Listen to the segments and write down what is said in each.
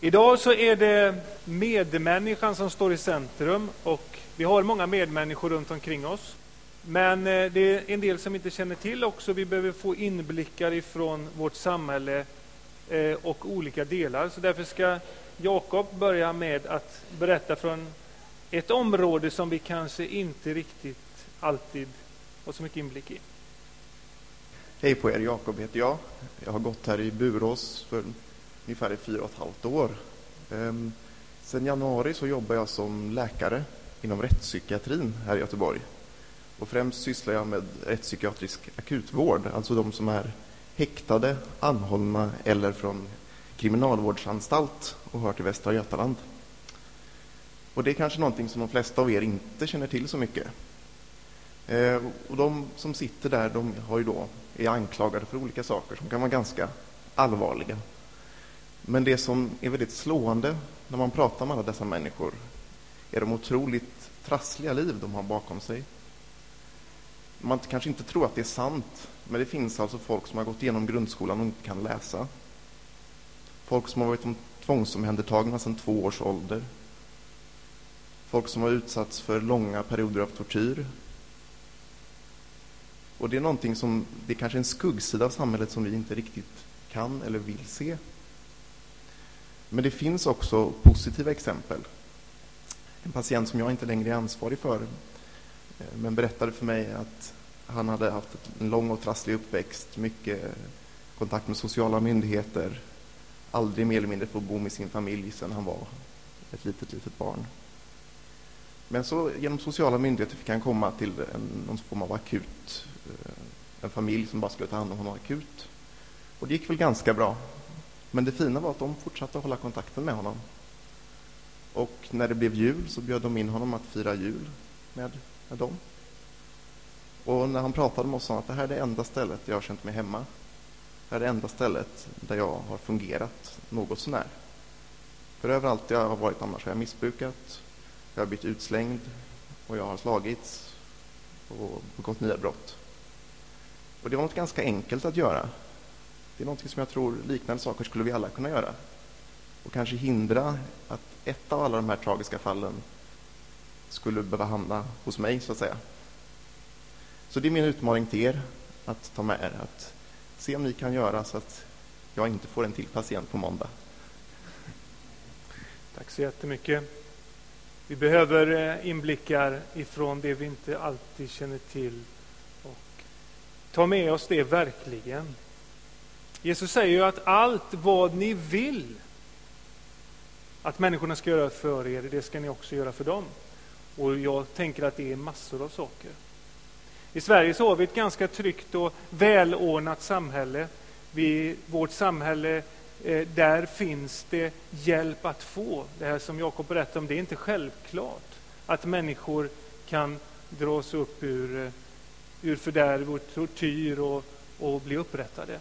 Idag så är det medmänniskan som står i centrum och vi har många medmänniskor runt omkring oss. Men eh, det är en del som inte känner till också. Vi behöver få inblickar ifrån vårt samhälle eh, och olika delar. Så därför ska Jakob börja med att berätta från ett område som vi kanske inte riktigt alltid har så mycket inblick i. Hej på er, Jakob heter jag. Jag har gått här i Burås för ungefär i fyra och ett halvt år. Ehm, sen januari så jobbar jag som läkare inom rättspsykiatrin här i Göteborg. Och främst sysslar jag med rättspsykiatrisk akutvård, alltså de som är häktade, anhållna eller från kriminalvårdsanstalt och hör till Västra Götaland. Och det är kanske någonting som de flesta av er inte känner till så mycket. Eh, och de som sitter där de har ju då, är anklagade för olika saker som kan vara ganska allvarliga. Men det som är väldigt slående när man pratar med alla dessa människor är de otroligt trassliga liv de har bakom sig. Man kanske inte tror att det är sant, men det finns alltså folk som har gått igenom grundskolan och inte kan läsa. Folk som har varit tvångsomhändertagna sedan två års ålder. Folk som har utsatts för långa perioder av tortyr. Och det är någonting som, det är kanske en skuggsida av samhället som vi inte riktigt kan eller vill se. Men det finns också positiva exempel. En patient som jag inte längre är ansvarig för, eh, men berättade för mig att han hade haft en lång och trasslig uppväxt, mycket kontakt med sociala myndigheter, aldrig mer eller mindre få bo med sin familj sedan han var ett litet, litet barn. Men så genom sociala myndigheter fick han komma till en, någon form av akut, eh, en familj som bara skulle ta hand om honom akut. Och det gick väl ganska bra. Men det fina var att de fortsatte att hålla kontakten med honom. Och när det blev jul så bjöd de in honom att fira jul med, med dem. Och när han pratade med oss sa han att det här är det enda stället där jag har känt mig hemma. Det här är det enda stället där jag har fungerat något sånär. För överallt jag har varit annars har jag missbrukat, jag har blivit utslängd och jag har slagits och begått nya brott. Och det var något ganska enkelt att göra. Det är någonting som jag tror liknande saker skulle vi alla kunna göra. Och kanske hindra att ett av alla de här tragiska fallen skulle behöva hamna hos mig, så att säga. Så det är min utmaning till er att ta med er, att se om ni kan göra så att jag inte får en till patient på måndag. Tack så jättemycket. Vi behöver eh, inblickar ifrån det vi inte alltid känner till och ta med oss det verkligen. Jesus säger ju att allt vad ni vill att människorna ska göra för er, det ska ni också göra för dem. Och jag tänker att det är massor av saker. I Sverige så har vi ett ganska tryggt och välordnat samhälle. Vi, vårt samhälle, eh, där finns det hjälp att få. Det här som Jakob berättade om, det är inte självklart att människor kan dras upp ur, eh, ur fördärv och tortyr och, och bli upprättade.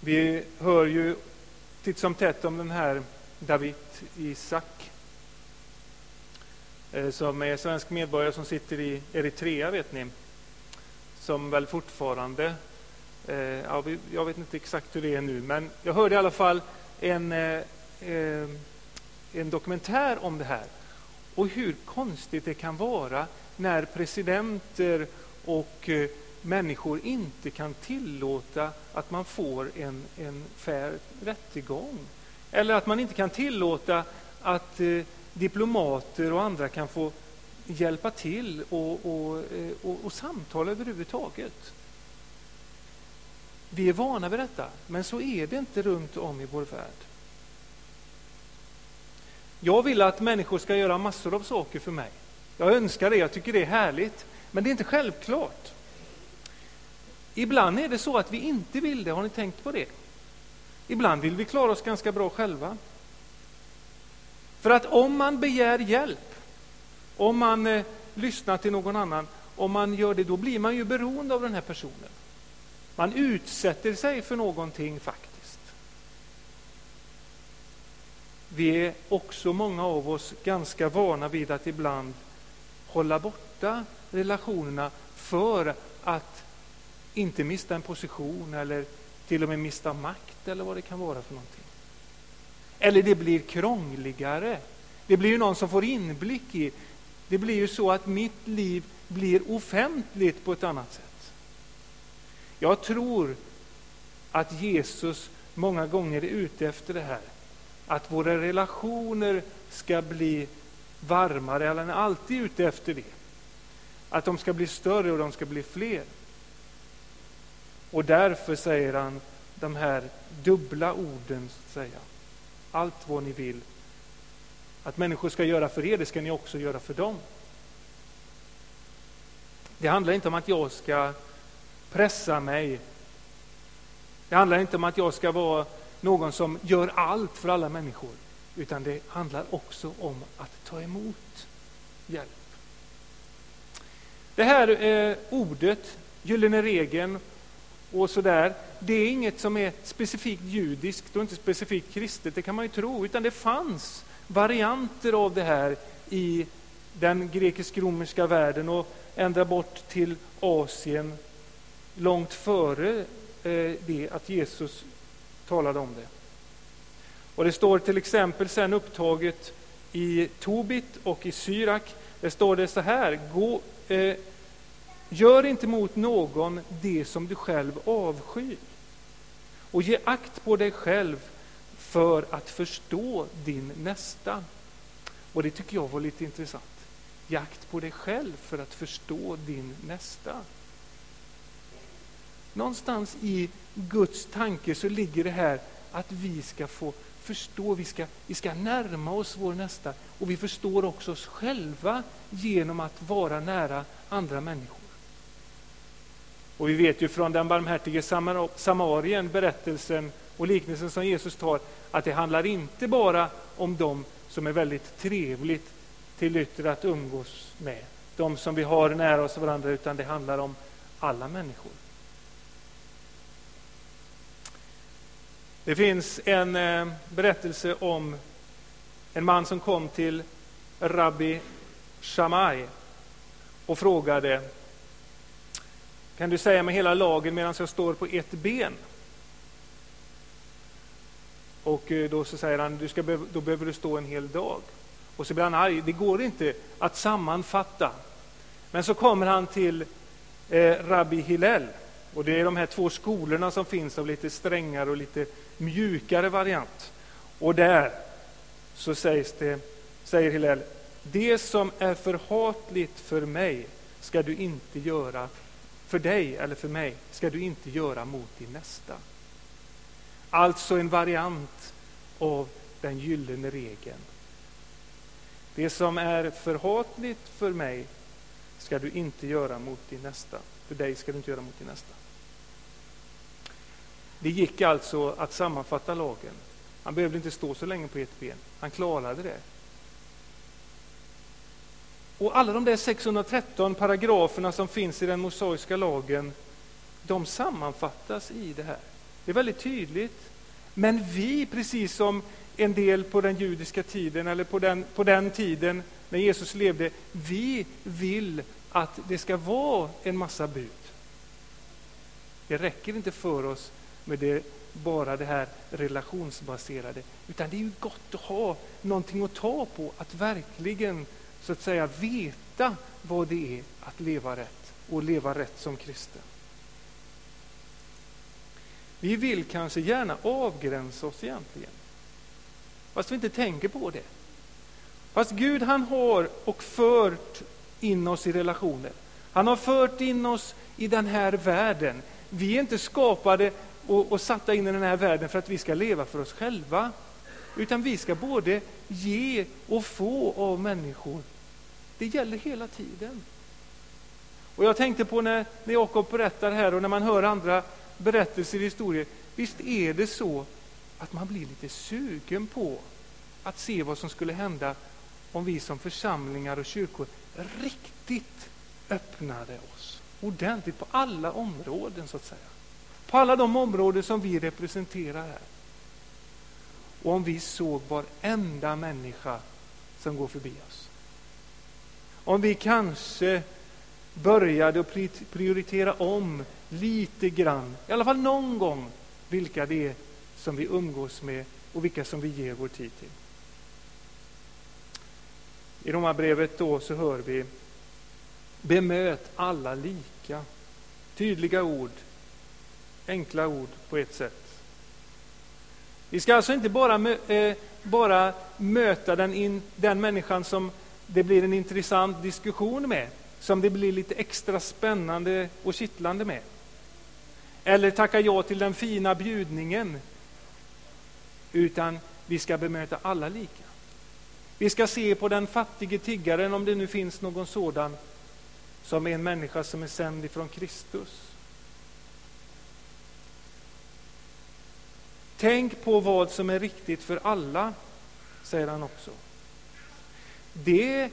Vi hör ju titt som tätt om den här David Isak eh, som är svensk medborgare som sitter i Eritrea, vet ni. Som väl fortfarande, eh, ja, jag vet inte exakt hur det är nu, men jag hörde i alla fall en, eh, en dokumentär om det här. Och hur konstigt det kan vara när presidenter och människor inte kan tillåta att man får en, en fair rättegång. Eller att man inte kan tillåta att eh, diplomater och andra kan få hjälpa till och, och, eh, och, och samtala överhuvudtaget. Vi är vana vid detta, men så är det inte runt om i vår värld. Jag vill att människor ska göra massor av saker för mig. Jag önskar det, jag tycker det är härligt. Men det är inte självklart. Ibland är det så att vi inte vill det, har ni tänkt på det? Ibland vill vi klara oss ganska bra själva. För att om man begär hjälp, om man eh, lyssnar till någon annan, om man gör det, då blir man ju beroende av den här personen. Man utsätter sig för någonting faktiskt. Vi är också många av oss ganska vana vid att ibland hålla borta relationerna för att inte mista en position eller till och med mista makt eller vad det kan vara för någonting. Eller det blir krångligare. Det blir ju någon som får inblick i. Det blir ju så att mitt liv blir offentligt på ett annat sätt. Jag tror att Jesus många gånger är ute efter det här. Att våra relationer ska bli varmare, eller han är alltid ute efter det. Att de ska bli större och de ska bli fler. Och därför säger han de här dubbla orden, så att säga. Allt vad ni vill att människor ska göra för er, det ska ni också göra för dem. Det handlar inte om att jag ska pressa mig. Det handlar inte om att jag ska vara någon som gör allt för alla människor. Utan det handlar också om att ta emot hjälp. Det här eh, ordet, gyllene regeln och sådär, det är inget som är specifikt judiskt och inte specifikt kristet, det kan man ju tro, utan det fanns varianter av det här i den grekisk-romerska världen och ända bort till Asien långt före eh, det att Jesus talade om det. Och Det står till exempel sen upptaget i Tobit och i Syrak. Där står det så här. Gå, eh, gör inte mot någon det som du själv avskyr. Och ge akt på dig själv för att förstå din nästa. Och det tycker jag var lite intressant. Ge akt på dig själv för att förstå din nästa. Någonstans i Guds tanke så ligger det här att vi ska få förstå, vi ska, vi ska närma oss vår nästa och vi förstår också oss själva genom att vara nära andra människor. Och vi vet ju från den barmhärtige samarien, berättelsen och liknelsen som Jesus tar, att det handlar inte bara om dem som är väldigt trevligt till yttre att umgås med, de som vi har nära oss varandra, utan det handlar om alla människor. Det finns en eh, berättelse om en man som kom till Rabbi Shammai och frågade kan du säga mig hela lagen medan jag står på ett ben? Och eh, då så säger han, du ska, då behöver du stå en hel dag. Och så blir han arg. Det går inte att sammanfatta. Men så kommer han till eh, Rabbi Hillel. Och det är de här två skolorna som finns av lite strängare och lite mjukare variant. Och där så sägs det, säger Hillel, det som är förhatligt för mig ska du inte göra för dig eller för mig, ska du inte göra mot din nästa. Alltså en variant av den gyllene regeln. Det som är förhatligt för mig ska du inte göra mot din nästa. För dig ska du inte göra mot din nästa. Det gick alltså att sammanfatta lagen. Han behövde inte stå så länge på ett ben. Han klarade det. Och alla de där 613 paragraferna som finns i den mosaiska lagen, de sammanfattas i det här. Det är väldigt tydligt. Men vi, precis som en del på den judiska tiden eller på den, på den tiden när Jesus levde, vi vill att det ska vara en massa bud. Det räcker inte för oss med det, bara det här relationsbaserade, utan det är ju gott att ha någonting att ta på, att verkligen så att säga veta vad det är att leva rätt och leva rätt som kristen. Vi vill kanske gärna avgränsa oss egentligen. Fast vi inte tänker på det. Fast Gud han har och fört in oss i relationer. Han har fört in oss i den här världen. Vi är inte skapade och, och satta in i den här världen för att vi ska leva för oss själva. Utan vi ska både ge och få av människor. Det gäller hela tiden. Och Jag tänkte på när, när Jakob berättar här och när man hör andra berättelser, historier. Visst är det så att man blir lite sugen på att se vad som skulle hända om vi som församlingar och kyrkor riktigt öppnade oss ordentligt på alla områden, så att säga. På alla de områden som vi representerar här. Och om vi såg varenda människa som går förbi oss. Om vi kanske började att prioritera om lite grann, i alla fall någon gång, vilka det är som vi umgås med och vilka som vi ger vår tid till. I Romarbrevet då så hör vi Bemöt alla lika. Tydliga ord, enkla ord på ett sätt. Vi ska alltså inte bara, mö, eh, bara möta den, in, den människan som det blir en intressant diskussion med, som det blir lite extra spännande och kittlande med. Eller tacka ja till den fina bjudningen. Utan vi ska bemöta alla lika. Vi ska se på den fattige tiggaren, om det nu finns någon sådan, som en människa som är sänd ifrån Kristus. Tänk på vad som är riktigt för alla, säger han också. Det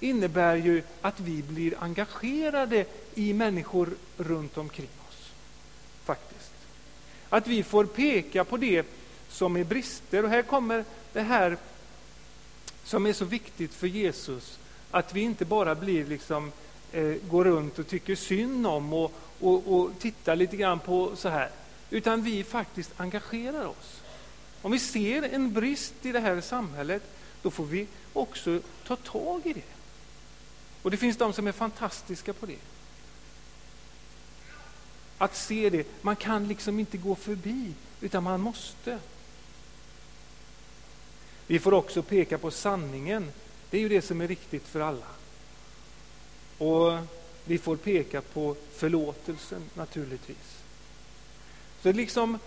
innebär ju att vi blir engagerade i människor runt omkring oss. Faktiskt. Att vi får peka på det som är brister. Och här kommer det här som är så viktigt för Jesus. Att vi inte bara blir liksom, eh, går runt och tycker synd om och, och, och tittar lite grann på så här. Utan vi faktiskt engagerar oss. Om vi ser en brist i det här samhället, då får vi också ta tag i det. Och det finns de som är fantastiska på det. Att se det. Man kan liksom inte gå förbi, utan man måste. Vi får också peka på sanningen. Det är ju det som är riktigt för alla. Och vi får peka på förlåtelsen naturligtvis. Så liksom,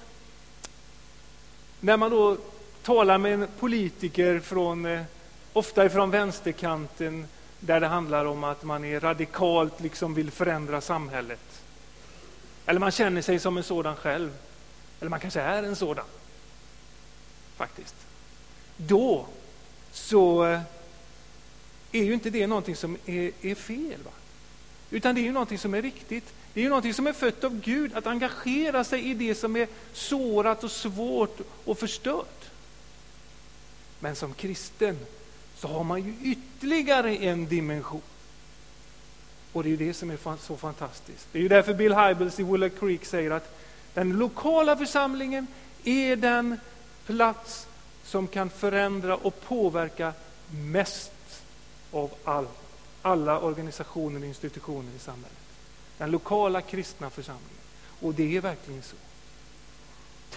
när man då talar med en politiker från, eh, ofta från vänsterkanten, där det handlar om att man är radikalt liksom vill förändra samhället. Eller man känner sig som en sådan själv. Eller man kanske är en sådan. Faktiskt. Då så eh, är ju inte det någonting som är, är fel. Va? Utan det är ju någonting som är riktigt. Det är ju någonting som är fött av Gud, att engagera sig i det som är sårat och svårt och förstört. Men som kristen så har man ju ytterligare en dimension. Och det är ju det som är så fantastiskt. Det är ju därför Bill Hybels i Willow Creek säger att den lokala församlingen är den plats som kan förändra och påverka mest av allt alla organisationer och institutioner i samhället. Den lokala kristna församlingen. Och det är verkligen så.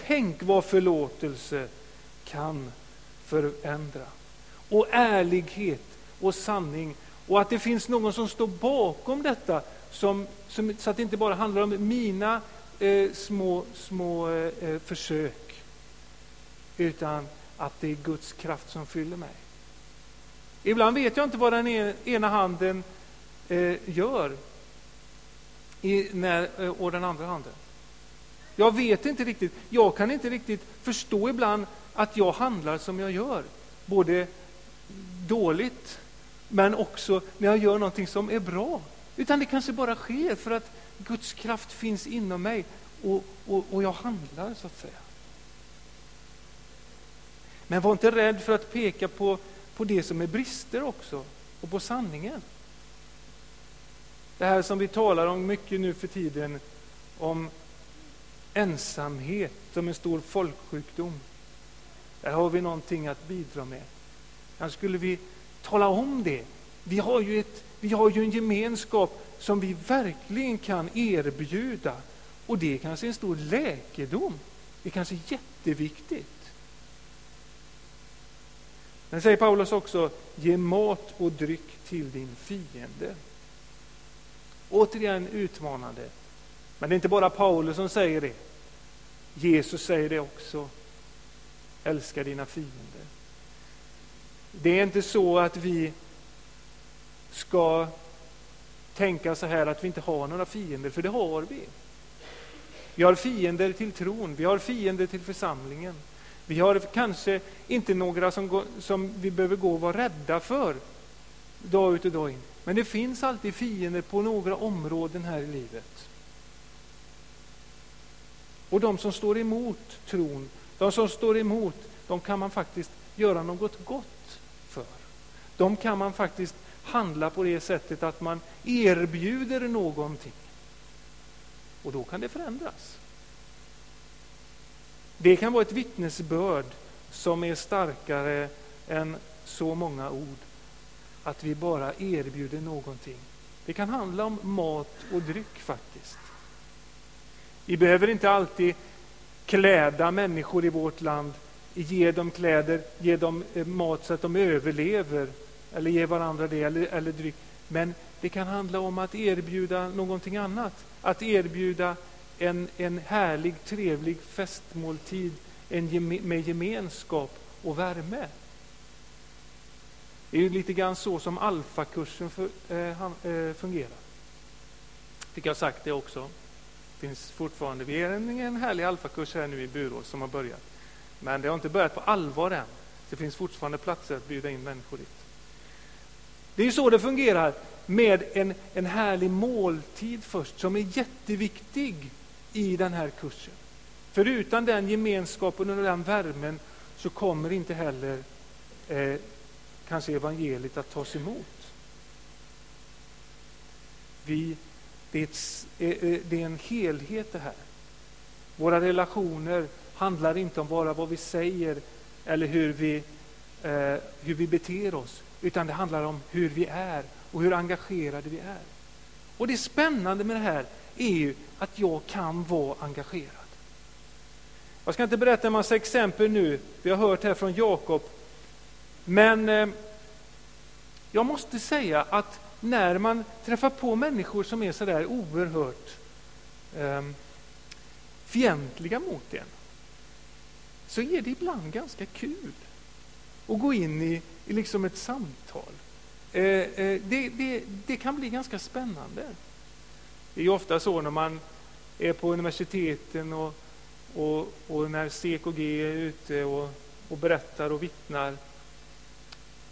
Tänk vad förlåtelse kan förändra. Och ärlighet och sanning. Och att det finns någon som står bakom detta som, som, så att det inte bara handlar om mina eh, små, små eh, eh försök. Utan att det är Guds kraft som fyller mig. Ibland vet jag inte vad den e- ena handen eh, gör i, när, eh, och den andra handen. Jag vet inte riktigt. Jag kan inte riktigt förstå ibland att jag handlar som jag gör. Både dåligt, men också när jag gör någonting som är bra. Utan det kanske bara sker för att Guds kraft finns inom mig och, och, och jag handlar, så att säga. Men var inte rädd för att peka på, på det som är brister också, och på sanningen. Det här som vi talar om mycket nu för tiden, om ensamhet som en stor folksjukdom. Där har vi någonting att bidra med. Kanske skulle vi tala om det. Vi har ju, ett, vi har ju en gemenskap som vi verkligen kan erbjuda. Och det är kanske en stor läkedom. Det är kanske jätteviktigt. Men säger Paulus också, ge mat och dryck till din fiende. Återigen utmanande. Men det är inte bara Paulus som säger det. Jesus säger det också. Älska dina fiender. Det är inte så att vi ska tänka så här att vi inte har några fiender, för det har vi. Vi har fiender till tron, vi har fiender till församlingen. Vi har kanske inte några som, går, som vi behöver gå och vara rädda för dag ut och dag in. Men det finns alltid fiender på några områden här i livet. Och de som står emot tron, de som står emot, de kan man faktiskt göra något gott för. De kan man faktiskt handla på det sättet att man erbjuder någonting. Och då kan det förändras. Det kan vara ett vittnesbörd som är starkare än så många ord. Att vi bara erbjuder någonting. Det kan handla om mat och dryck faktiskt. Vi behöver inte alltid kläda människor i vårt land, ge dem kläder, ge dem eh, mat så att de överlever, eller ge varandra det, eller, eller dryck. Men det kan handla om att erbjuda någonting annat. Att erbjuda en, en härlig, trevlig festmåltid en, med gemenskap och värme. Det är ju lite grann så som alfakursen eh, eh, fungerar. Fick jag sagt det också. Finns fortfarande. Vi är en, en härlig alfakurs här nu i Burås som har börjat. Men det har inte börjat på allvar än. Det finns fortfarande platser att bjuda in människor dit. Det är så det fungerar med en, en härlig måltid först som är jätteviktig i den här kursen. För utan den gemenskapen och den värmen så kommer inte heller eh, kanske evangeliet att tas emot. Vi, det, är ett, eh, eh, det är en helhet det här. Våra relationer handlar inte om bara vad vi säger eller hur vi, eh, hur vi beter oss, utan det handlar om hur vi är och hur engagerade vi är. Och det spännande med det här är ju att jag kan vara engagerad. Jag ska inte berätta en massa exempel nu, vi har hört här från Jakob. Men eh, jag måste säga att när man träffar på människor som är sådär oerhört eh, fientliga mot en, så är det ibland ganska kul att gå in i, i liksom ett samtal. Eh, eh, det, det, det, kan bli ganska spännande. Det är ofta så när man är på universiteten och, och, och när CKG är ute och, och berättar och vittnar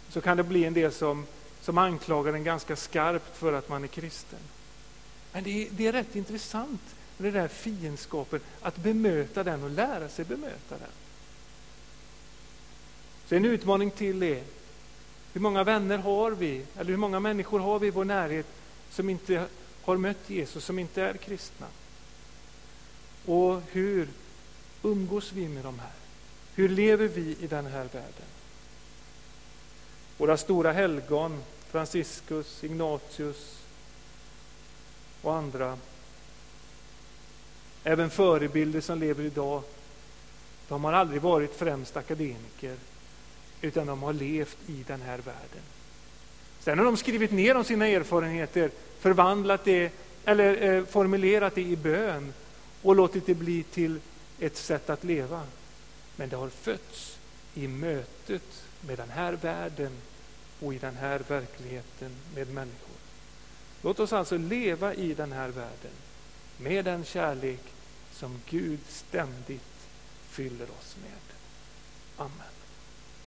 så kan det bli en del som, som anklagar en ganska skarpt för att man är kristen. Men det är, det är rätt intressant med den där fiendskapen, att bemöta den och lära sig bemöta den. Så en utmaning till är, hur många vänner har vi, eller hur många människor har vi i vår närhet som inte har mött Jesus, som inte är kristna? Och hur umgås vi med de här? Hur lever vi i den här världen? Våra stora helgon, Franciscus, Ignatius och andra, även förebilder som lever idag, de har aldrig varit främst akademiker utan de har levt i den här världen. Sen har de skrivit ner om sina erfarenheter, förvandlat det eller eh, formulerat det i bön och låtit det bli till ett sätt att leva. Men det har fötts i mötet med den här världen och i den här verkligheten med människor. Låt oss alltså leva i den här världen med den kärlek som Gud ständigt fyller oss med. Amen.